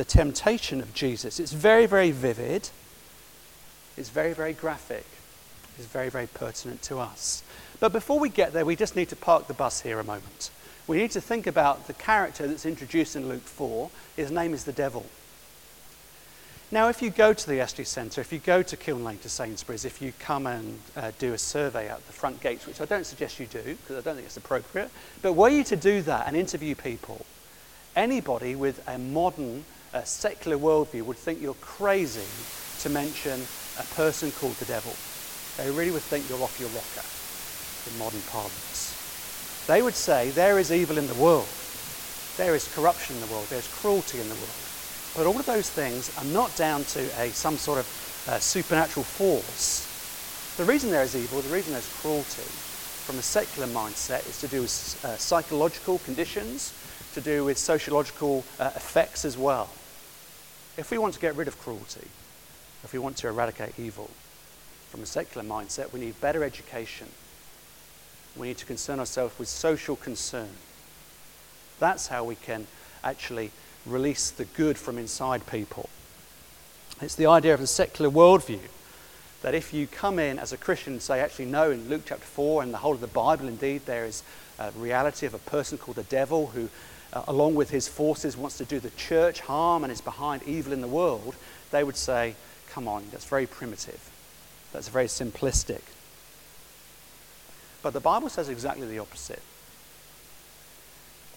the temptation of Jesus. It's very, very vivid, it's very, very graphic, it's very, very pertinent to us. But before we get there, we just need to park the bus here a moment. We need to think about the character that's introduced in Luke 4. His name is the devil. Now, if you go to the Esty Centre, if you go to Kiln Lane to Sainsbury's, if you come and uh, do a survey at the front gates, which I don't suggest you do because I don't think it's appropriate, but were you to do that and interview people, anybody with a modern uh, secular worldview would think you're crazy to mention a person called the devil. They really would think you're off your rocker in modern parlance. They would say there is evil in the world, there is corruption in the world, there's cruelty in the world. But all of those things are not down to a, some sort of uh, supernatural force. The reason there is evil, the reason there's cruelty, from a secular mindset, is to do with uh, psychological conditions, to do with sociological uh, effects as well. If we want to get rid of cruelty, if we want to eradicate evil, from a secular mindset, we need better education. We need to concern ourselves with social concern. That's how we can actually release the good from inside people. It's the idea of a secular worldview that if you come in as a Christian and say, actually, no, in Luke chapter 4 and the whole of the Bible, indeed, there is a reality of a person called the devil who, uh, along with his forces, wants to do the church harm and is behind evil in the world, they would say, come on, that's very primitive. That's very simplistic. But the Bible says exactly the opposite.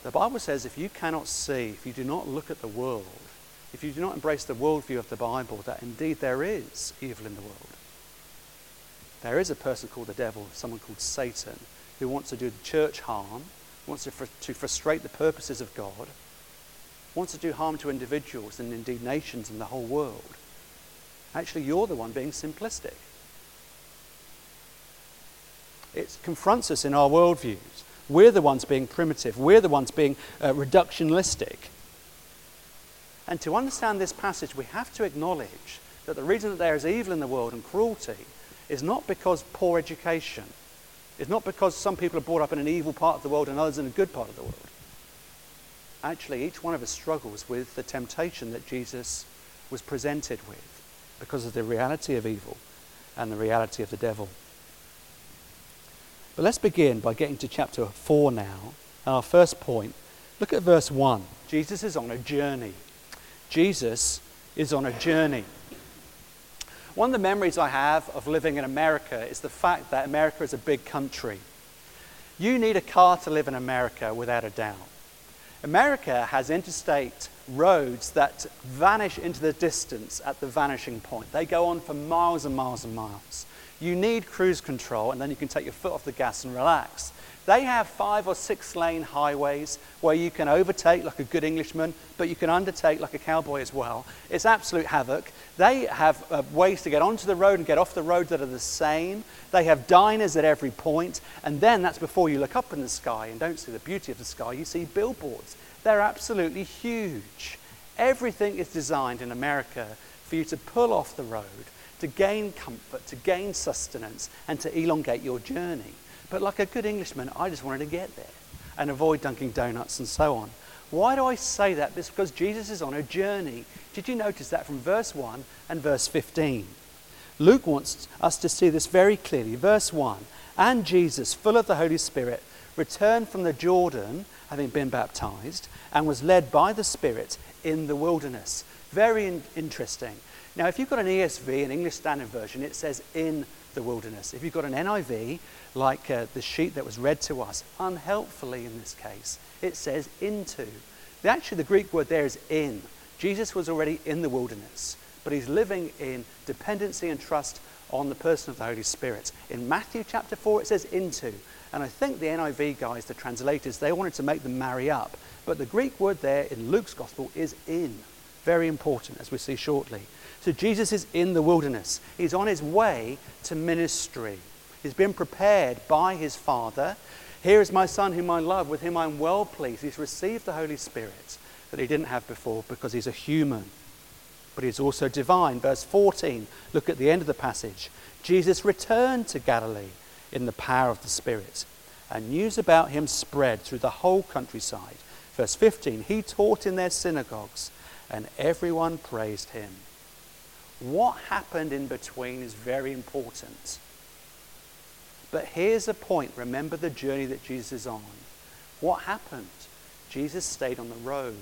The Bible says if you cannot see, if you do not look at the world, if you do not embrace the worldview of the Bible, that indeed there is evil in the world. There is a person called the devil, someone called Satan, who wants to do the church harm, wants to, fr- to frustrate the purposes of God, wants to do harm to individuals and indeed nations and the whole world. Actually, you're the one being simplistic. It confronts us in our worldviews. We're the ones being primitive. We're the ones being uh, reductionistic. And to understand this passage, we have to acknowledge that the reason that there is evil in the world and cruelty is not because poor education. It's not because some people are brought up in an evil part of the world and others in a good part of the world. Actually, each one of us struggles with the temptation that Jesus was presented with because of the reality of evil and the reality of the devil. But let's begin by getting to chapter 4 now. Our first point. Look at verse 1. Jesus is on a journey. Jesus is on a journey. One of the memories I have of living in America is the fact that America is a big country. You need a car to live in America without a doubt. America has interstate roads that vanish into the distance at the vanishing point. They go on for miles and miles and miles. You need cruise control, and then you can take your foot off the gas and relax. They have five or six lane highways where you can overtake like a good Englishman, but you can undertake like a cowboy as well. It's absolute havoc. They have uh, ways to get onto the road and get off the road that are the same. They have diners at every point, and then that's before you look up in the sky and don't see the beauty of the sky. You see billboards. They're absolutely huge. Everything is designed in America for you to pull off the road to gain comfort, to gain sustenance, and to elongate your journey. But like a good Englishman, I just wanted to get there and avoid Dunkin' Donuts and so on. Why do I say that? It's because Jesus is on a journey. Did you notice that from verse 1 and verse 15? Luke wants us to see this very clearly. Verse 1 And Jesus, full of the Holy Spirit, returned from the Jordan, having been baptized, and was led by the Spirit in the wilderness. Very in- interesting. Now, if you've got an ESV, an English Standard Version, it says in the wilderness. If you've got an NIV, like uh, the sheet that was read to us, unhelpfully in this case, it says into. Actually, the Greek word there is in. Jesus was already in the wilderness, but he's living in dependency and trust on the person of the Holy Spirit. In Matthew chapter 4, it says into. And I think the NIV guys, the translators, they wanted to make them marry up. But the Greek word there in Luke's gospel is in. Very important, as we see shortly. So Jesus is in the wilderness. He's on his way to ministry. He's been prepared by his Father. Here is my Son, whom I love, with whom I'm well pleased. He's received the Holy Spirit that he didn't have before because he's a human. But he's also divine. Verse 14, look at the end of the passage. Jesus returned to Galilee in the power of the Spirit, and news about him spread through the whole countryside. Verse 15, he taught in their synagogues and everyone praised him. What happened in between is very important. But here's a point remember the journey that Jesus is on. What happened? Jesus stayed on the road.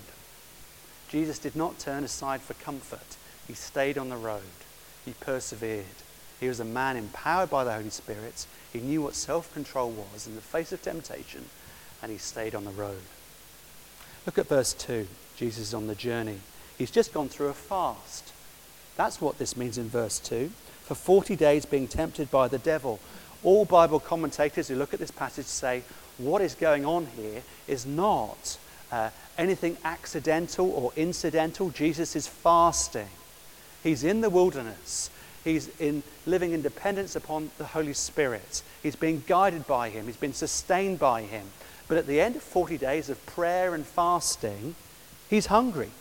Jesus did not turn aside for comfort, he stayed on the road. He persevered. He was a man empowered by the Holy Spirit. He knew what self control was in the face of temptation, and he stayed on the road. Look at verse 2. Jesus is on the journey. He's just gone through a fast. That's what this means in verse 2. For 40 days being tempted by the devil. All Bible commentators who look at this passage say what is going on here is not uh, anything accidental or incidental. Jesus is fasting. He's in the wilderness. He's in living in dependence upon the Holy Spirit. He's being guided by him. He's been sustained by him. But at the end of 40 days of prayer and fasting, he's hungry.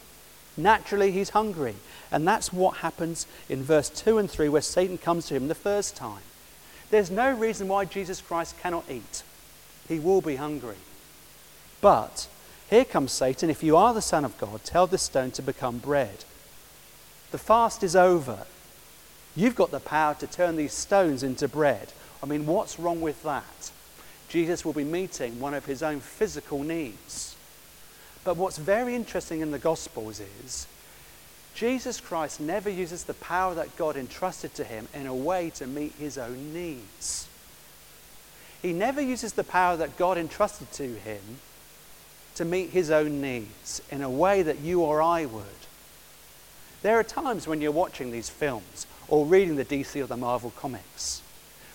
Naturally, he's hungry. And that's what happens in verse 2 and 3, where Satan comes to him the first time. There's no reason why Jesus Christ cannot eat. He will be hungry. But here comes Satan. If you are the Son of God, tell this stone to become bread. The fast is over. You've got the power to turn these stones into bread. I mean, what's wrong with that? Jesus will be meeting one of his own physical needs. But what's very interesting in the Gospels is Jesus Christ never uses the power that God entrusted to him in a way to meet his own needs. He never uses the power that God entrusted to him to meet his own needs in a way that you or I would. There are times when you're watching these films or reading the DC or the Marvel comics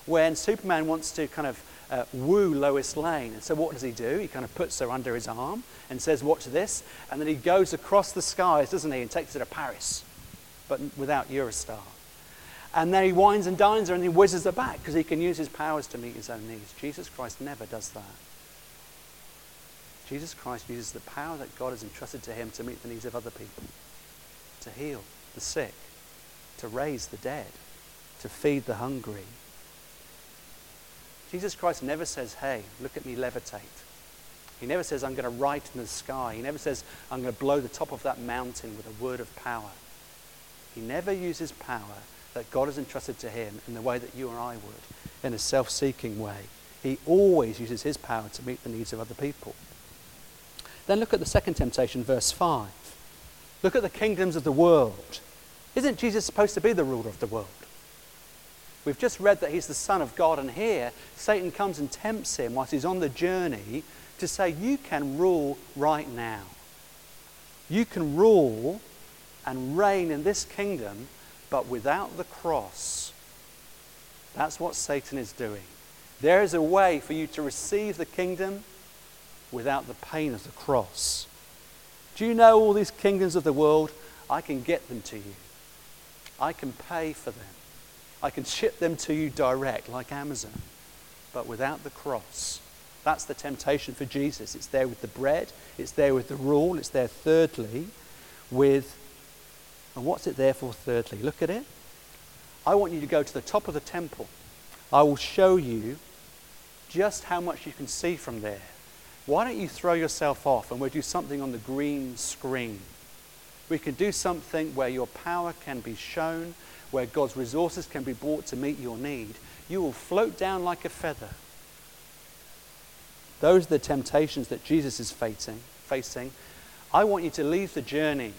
when Superman wants to kind of uh, woo Lois Lane. And so what does he do? He kind of puts her under his arm and says, Watch this. And then he goes across the skies, doesn't he, and takes her to Paris, but without Eurostar. And then he wines and dines her and he whizzes her back because he can use his powers to meet his own needs. Jesus Christ never does that. Jesus Christ uses the power that God has entrusted to him to meet the needs of other people, to heal the sick, to raise the dead, to feed the hungry. Jesus Christ never says, Hey, look at me levitate. He never says, I'm going to write in the sky. He never says, I'm going to blow the top of that mountain with a word of power. He never uses power that God has entrusted to him in the way that you or I would, in a self seeking way. He always uses his power to meet the needs of other people. Then look at the second temptation, verse 5. Look at the kingdoms of the world. Isn't Jesus supposed to be the ruler of the world? We've just read that he's the Son of God, and here Satan comes and tempts him whilst he's on the journey to say, You can rule right now. You can rule and reign in this kingdom, but without the cross. That's what Satan is doing. There is a way for you to receive the kingdom without the pain of the cross. Do you know all these kingdoms of the world? I can get them to you. I can pay for them. I can ship them to you direct, like Amazon, but without the cross. That's the temptation for Jesus. It's there with the bread, it's there with the rule, it's there, thirdly, with. And what's it there for, thirdly? Look at it. I want you to go to the top of the temple. I will show you just how much you can see from there. Why don't you throw yourself off and we'll do something on the green screen? We can do something where your power can be shown, where God's resources can be brought to meet your need. You will float down like a feather. Those are the temptations that Jesus is facing. facing. I want you to leave the journey.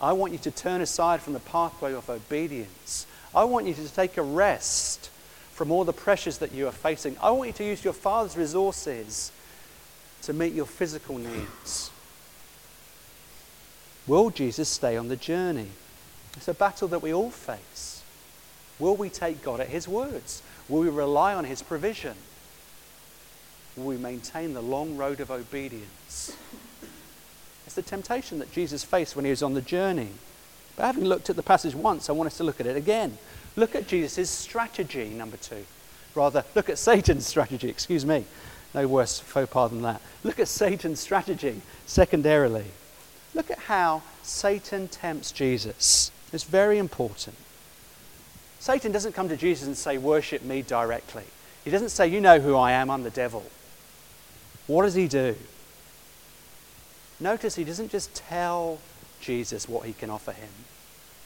I want you to turn aside from the pathway of obedience. I want you to take a rest from all the pressures that you are facing. I want you to use your Father's resources to meet your physical needs. Will Jesus stay on the journey? It's a battle that we all face. Will we take God at His words? Will we rely on His provision? will we maintain the long road of obedience? It's the temptation that Jesus faced when he was on the journey. But having looked at the passage once, I want us to look at it again. Look at Jesus' strategy, number two. Rather, look at Satan's strategy, excuse me. No worse faux pas than that. Look at Satan's strategy, secondarily. Look at how Satan tempts Jesus. It's very important. Satan doesn't come to Jesus and say, Worship me directly. He doesn't say, You know who I am, I'm the devil. What does he do? Notice he doesn't just tell Jesus what he can offer him.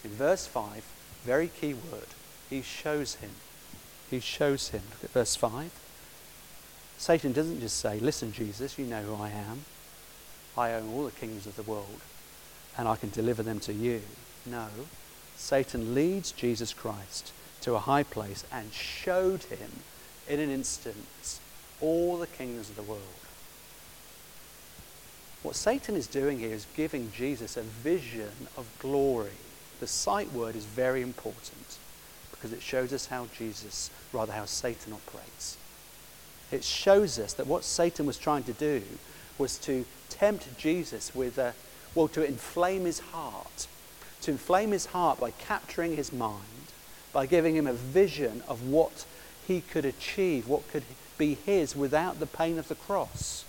In verse 5, very key word, he shows him. He shows him. Look at verse 5. Satan doesn't just say, Listen, Jesus, you know who I am. I own all the kingdoms of the world, and I can deliver them to you. No. Satan leads Jesus Christ to a high place and showed him in an instant all the kingdoms of the world. What Satan is doing here is giving Jesus a vision of glory. The sight word is very important because it shows us how Jesus, rather how Satan operates. It shows us that what Satan was trying to do was to tempt Jesus with a, well, to inflame his heart. To inflame his heart by capturing his mind, by giving him a vision of what he could achieve, what could be his without the pain of the cross.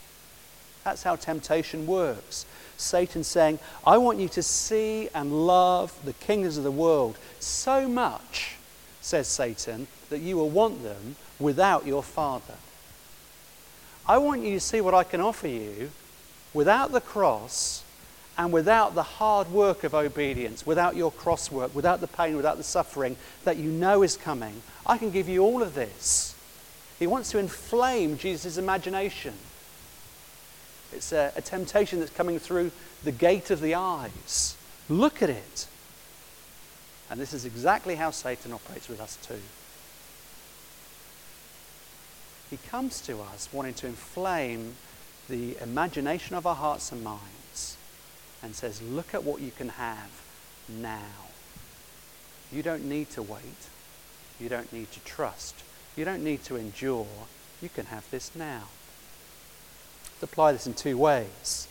That's how temptation works. Satan saying, I want you to see and love the kingdoms of the world so much, says Satan, that you will want them without your Father. I want you to see what I can offer you without the cross and without the hard work of obedience, without your cross work, without the pain, without the suffering that you know is coming. I can give you all of this. He wants to inflame Jesus' imagination. It's a, a temptation that's coming through the gate of the eyes. Look at it. And this is exactly how Satan operates with us too. He comes to us wanting to inflame the imagination of our hearts and minds and says, Look at what you can have now. You don't need to wait. You don't need to trust. You don't need to endure. You can have this now apply this in two ways.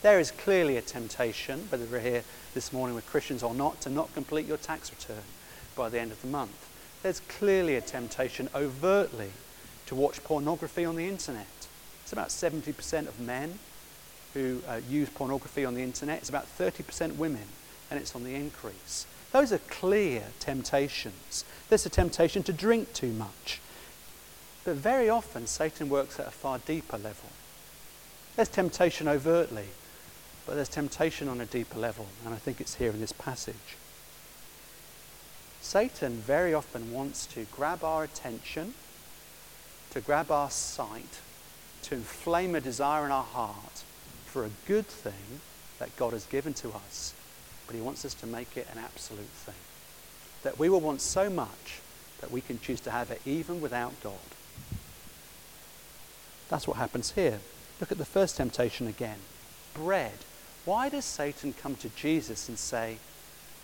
There is clearly a temptation, whether we're here this morning with Christians or not, to not complete your tax return by the end of the month. There's clearly a temptation overtly to watch pornography on the internet. It's about 70% of men who uh, use pornography on the internet. It's about 30% women, and it's on the increase. Those are clear temptations. There's a temptation to drink too much. But very often, Satan works at a far deeper level. There's temptation overtly, but there's temptation on a deeper level, and I think it's here in this passage. Satan very often wants to grab our attention, to grab our sight, to inflame a desire in our heart for a good thing that God has given to us. But he wants us to make it an absolute thing. That we will want so much that we can choose to have it even without God. That's what happens here. Look at the first temptation again bread. Why does Satan come to Jesus and say,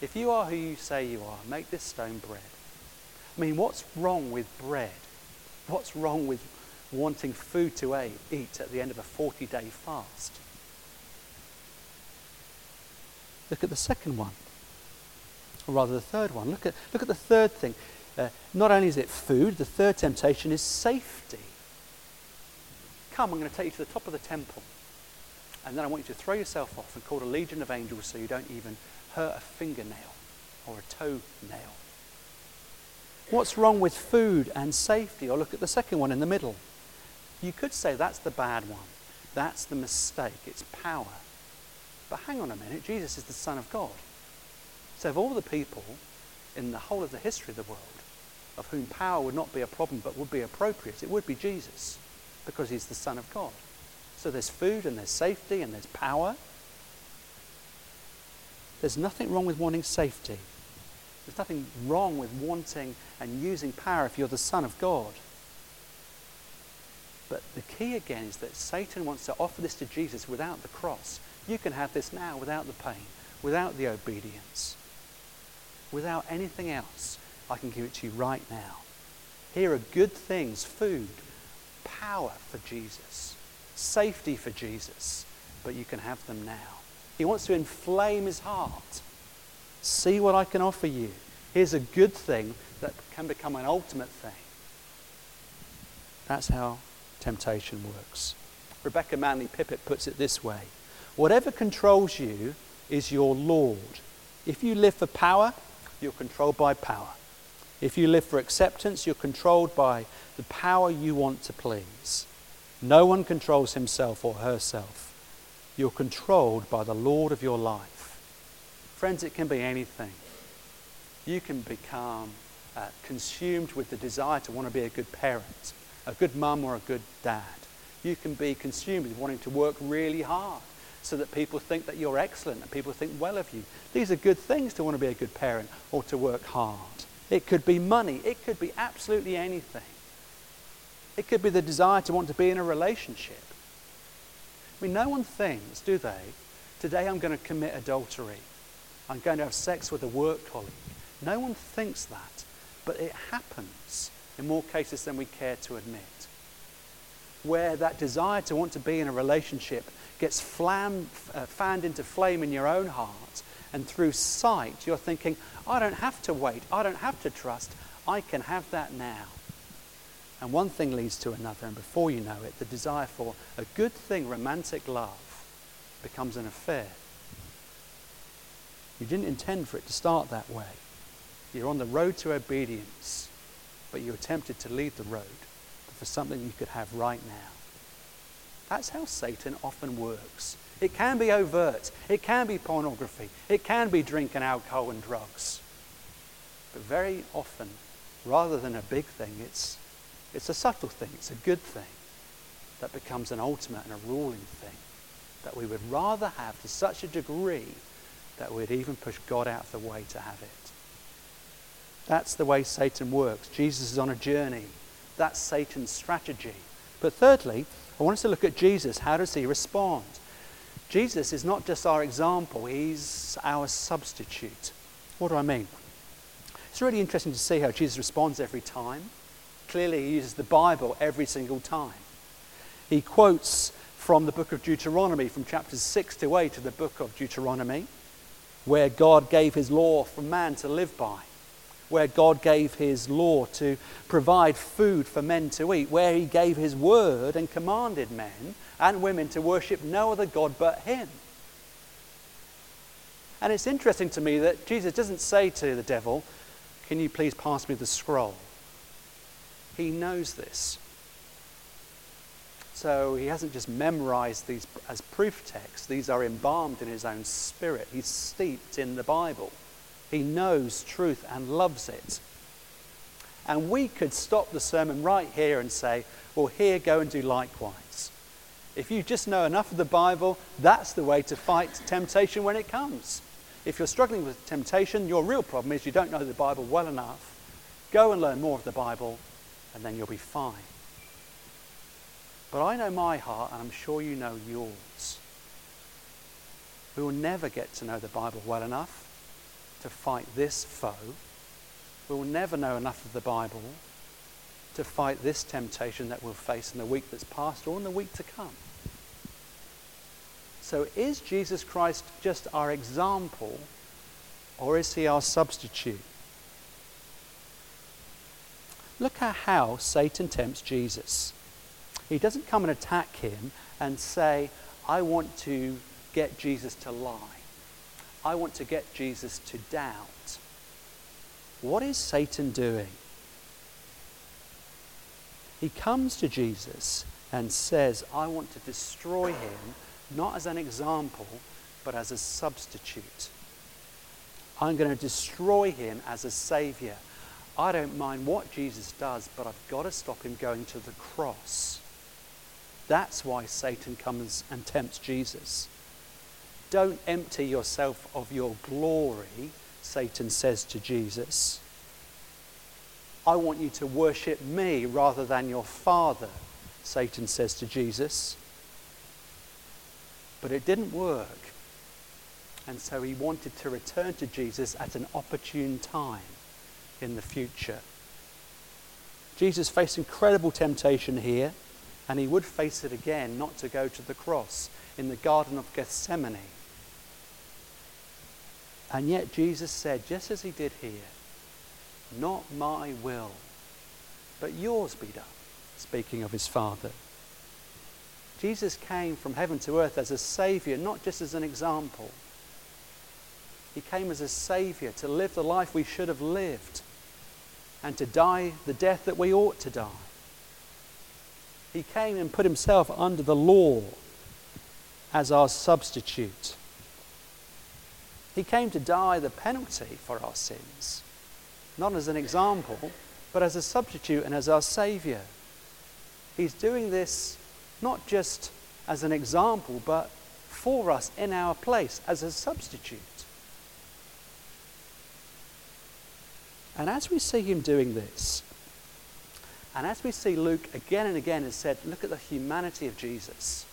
If you are who you say you are, make this stone bread? I mean, what's wrong with bread? What's wrong with wanting food to eat at the end of a 40 day fast? Look at the second one, or rather the third one. Look at, look at the third thing. Uh, not only is it food, the third temptation is safety. Come, I'm going to take you to the top of the temple. And then I want you to throw yourself off and call a legion of angels so you don't even hurt a fingernail or a toenail. What's wrong with food and safety? Or look at the second one in the middle. You could say that's the bad one. That's the mistake. It's power. But hang on a minute. Jesus is the Son of God. So, of all the people in the whole of the history of the world of whom power would not be a problem but would be appropriate, it would be Jesus because he's the Son of God. So there's food and there's safety and there's power. There's nothing wrong with wanting safety. There's nothing wrong with wanting and using power if you're the Son of God. But the key again is that Satan wants to offer this to Jesus without the cross. You can have this now without the pain, without the obedience, without anything else. I can give it to you right now. Here are good things food, power for Jesus, safety for Jesus, but you can have them now. He wants to inflame his heart. See what I can offer you. Here's a good thing that can become an ultimate thing. That's how temptation works. Rebecca Manley Pippert puts it this way Whatever controls you is your Lord. If you live for power, you're controlled by power. If you live for acceptance, you're controlled by the power you want to please. No one controls himself or herself. You're controlled by the Lord of your life. Friends, it can be anything. You can become uh, consumed with the desire to want to be a good parent, a good mum or a good dad. You can be consumed with wanting to work really hard so that people think that you're excellent and people think well of you. These are good things to want to be a good parent or to work hard. It could be money, it could be absolutely anything. It could be the desire to want to be in a relationship. I mean, no one thinks, do they? Today I'm going to commit adultery. I'm going to have sex with a work colleague. No one thinks that, but it happens in more cases than we care to admit. Where that desire to want to be in a relationship gets flam, uh, fanned into flame in your own heart, and through sight, you're thinking, I don't have to wait, I don't have to trust, I can have that now. And one thing leads to another, and before you know it, the desire for a good thing, romantic love, becomes an affair. You didn't intend for it to start that way. You're on the road to obedience, but you're tempted to leave the road for something you could have right now. That's how Satan often works. It can be overt, it can be pornography, it can be drinking alcohol and drugs. But very often, rather than a big thing, it's, it's a subtle thing, it's a good thing that becomes an ultimate and a ruling thing that we would rather have to such a degree that we'd even push God out of the way to have it. That's the way Satan works. Jesus is on a journey. That's Satan's strategy. But thirdly, I want us to look at Jesus. How does he respond? Jesus is not just our example, he's our substitute. What do I mean? It's really interesting to see how Jesus responds every time. Clearly, he uses the Bible every single time. He quotes from the book of Deuteronomy, from chapters 6 to 8 of the book of Deuteronomy, where God gave his law for man to live by where God gave his law to provide food for men to eat, where he gave his word and commanded men and women to worship no other God but him. And it's interesting to me that Jesus doesn't say to the devil, Can you please pass me the scroll? He knows this. So he hasn't just memorized these as proof texts, these are embalmed in his own spirit. He's steeped in the Bible. He knows truth and loves it. And we could stop the sermon right here and say, well, here, go and do likewise. If you just know enough of the Bible, that's the way to fight temptation when it comes. If you're struggling with temptation, your real problem is you don't know the Bible well enough. Go and learn more of the Bible, and then you'll be fine. But I know my heart, and I'm sure you know yours. We will never get to know the Bible well enough to fight this foe. We will never know enough of the Bible to fight this temptation that we'll face in the week that's past or in the week to come. So, is Jesus Christ just our example or is he our substitute? Look at how Satan tempts Jesus. He doesn't come and attack him and say, I want to get Jesus to lie. I want to get Jesus to doubt. What is Satan doing? He comes to Jesus and says, I want to destroy him, not as an example, but as a substitute. I'm going to destroy him as a savior. I don't mind what Jesus does, but I've got to stop him going to the cross. That's why Satan comes and tempts Jesus. Don't empty yourself of your glory, Satan says to Jesus. I want you to worship me rather than your Father, Satan says to Jesus. But it didn't work. And so he wanted to return to Jesus at an opportune time in the future. Jesus faced incredible temptation here, and he would face it again not to go to the cross in the Garden of Gethsemane. And yet Jesus said, just as he did here, not my will, but yours be done, speaking of his Father. Jesus came from heaven to earth as a Savior, not just as an example. He came as a Savior to live the life we should have lived and to die the death that we ought to die. He came and put himself under the law as our substitute. He came to die the penalty for our sins, not as an example, but as a substitute and as our Saviour. He's doing this not just as an example, but for us in our place as a substitute. And as we see him doing this, and as we see Luke again and again has said, look at the humanity of Jesus.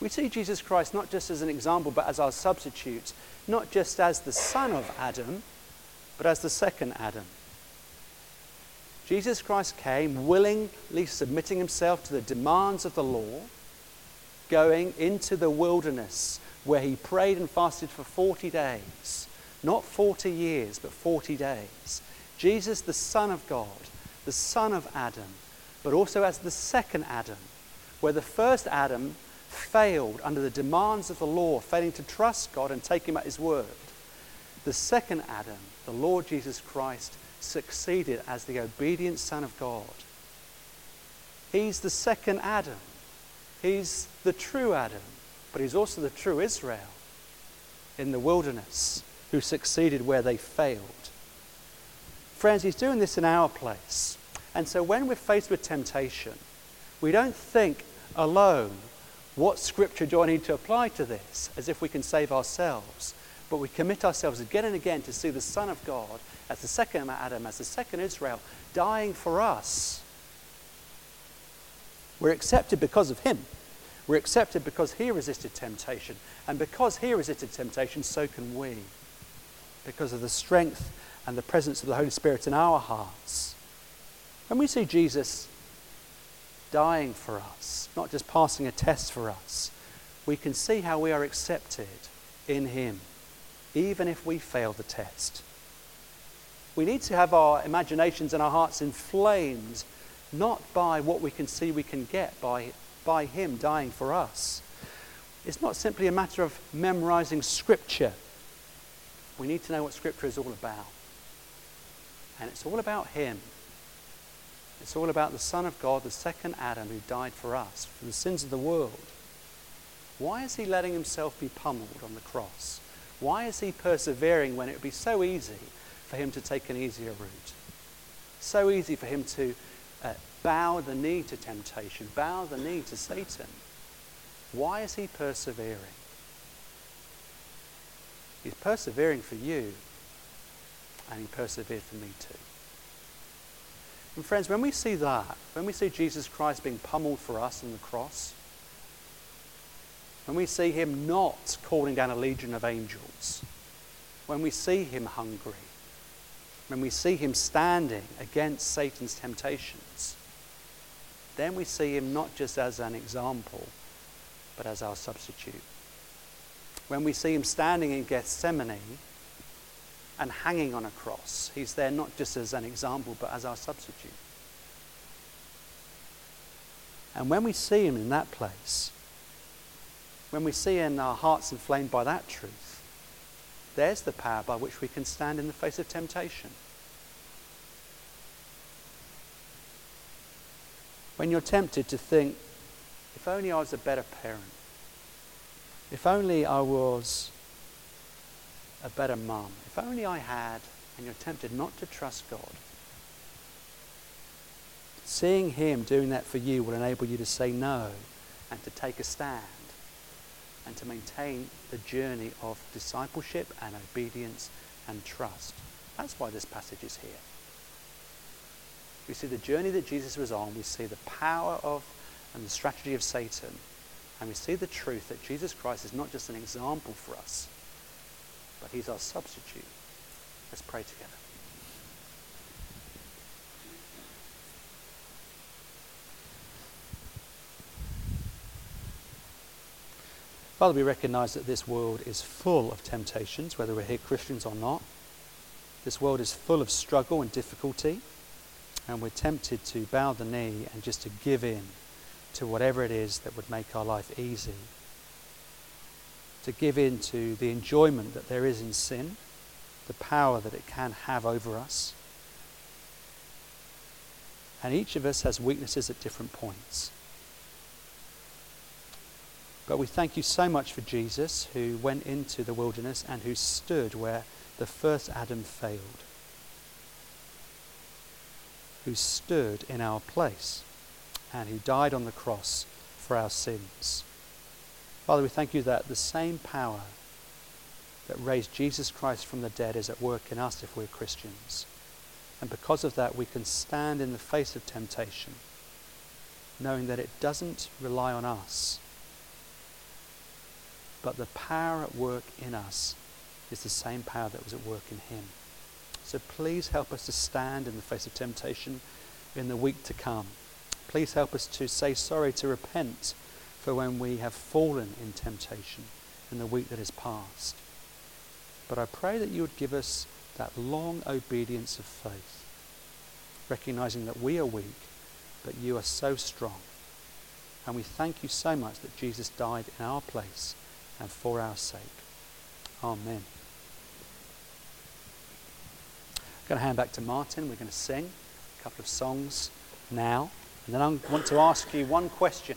We see Jesus Christ not just as an example, but as our substitute, not just as the son of Adam, but as the second Adam. Jesus Christ came willingly submitting himself to the demands of the law, going into the wilderness where he prayed and fasted for 40 days. Not 40 years, but 40 days. Jesus, the Son of God, the son of Adam, but also as the second Adam, where the first Adam failed under the demands of the law, failing to trust God and take him at his word. The second Adam, the Lord Jesus Christ, succeeded as the obedient Son of God. He's the second Adam. He's the true Adam, but he's also the true Israel in the wilderness who succeeded where they failed. Friends, he's doing this in our place. And so when we're faced with temptation, we don't think alone, what scripture do I need to apply to this, as if we can save ourselves. But we commit ourselves again and again to see the Son of God as the second Adam, as the second Israel, dying for us. We're accepted because of him. We're accepted because he resisted temptation. And because he resisted temptation, so can we. Because of the strength and the presence of the Holy Spirit in our hearts. When we see Jesus dying for us, not just passing a test for us, we can see how we are accepted in Him, even if we fail the test. We need to have our imaginations and our hearts inflamed, not by what we can see we can get by, by Him dying for us. It's not simply a matter of memorizing Scripture. We need to know what Scripture is all about. And it's all about Him. It's all about the Son of God, the second Adam, who died for us, for the sins of the world. Why is He letting Himself be pummeled on the cross? Why is He persevering when it would be so easy for Him to take an easier route? So easy for Him to uh, bow the knee to temptation, bow the knee to Satan. Why is He persevering? He's persevering for you and he persevered for me too. And friends, when we see that, when we see Jesus Christ being pummeled for us on the cross, when we see him not calling down a legion of angels, when we see him hungry, when we see him standing against Satan's temptations, then we see him not just as an example, but as our substitute. When we see him standing in Gethsemane, and hanging on a cross. He's there not just as an example, but as our substitute. And when we see him in that place, when we see in our hearts inflamed by that truth, there's the power by which we can stand in the face of temptation. When you're tempted to think, if only I was a better parent, if only I was a better mum. If only I had, and you're tempted not to trust God. Seeing Him doing that for you will enable you to say no and to take a stand and to maintain the journey of discipleship and obedience and trust. That's why this passage is here. We see the journey that Jesus was on, we see the power of and the strategy of Satan, and we see the truth that Jesus Christ is not just an example for us, but he's our substitute. Let's pray together. Father, we recognize that this world is full of temptations, whether we're here Christians or not. This world is full of struggle and difficulty, and we're tempted to bow the knee and just to give in to whatever it is that would make our life easy to give in to the enjoyment that there is in sin, the power that it can have over us. And each of us has weaknesses at different points. But we thank you so much for Jesus who went into the wilderness and who stood where the first Adam failed, who stood in our place and who died on the cross for our sins. Father, we thank you that the same power that raised Jesus Christ from the dead is at work in us if we're Christians. And because of that, we can stand in the face of temptation, knowing that it doesn't rely on us but the power at work in us is the same power that was at work in him. So please help us to stand in the face of temptation in the week to come. Please help us to say sorry, to repent for when we have fallen in temptation in the week that is past. But I pray that you would give us that long obedience of faith, recognizing that we are weak, but you are so strong. And we thank you so much that Jesus died in our place and for our sake. Amen. I'm going to hand back to Martin. We're going to sing a couple of songs now. And then I want to ask you one question.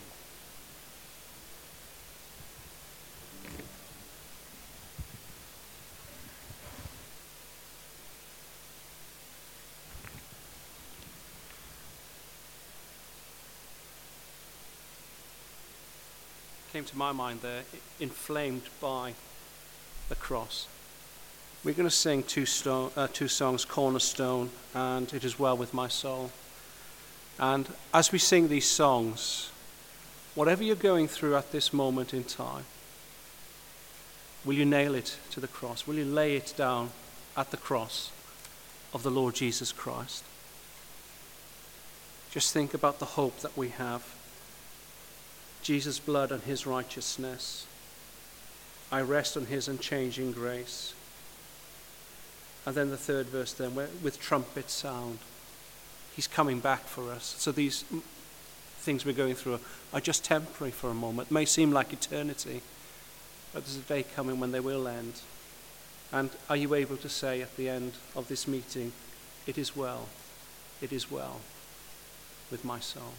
came to my mind there, inflamed by the cross. We're going to sing two, sto- uh, two songs, Cornerstone and It Is Well With My Soul. And as we sing these songs, whatever you're going through at this moment in time, will you nail it to the cross? Will you lay it down at the cross of the Lord Jesus Christ? Just think about the hope that we have Jesus' blood and his righteousness. I rest on his unchanging grace. And then the third verse, then, with trumpet sound, he's coming back for us. So these things we're going through are just temporary for a moment. It may seem like eternity, but there's a day coming when they will end. And are you able to say at the end of this meeting, It is well, it is well with my soul?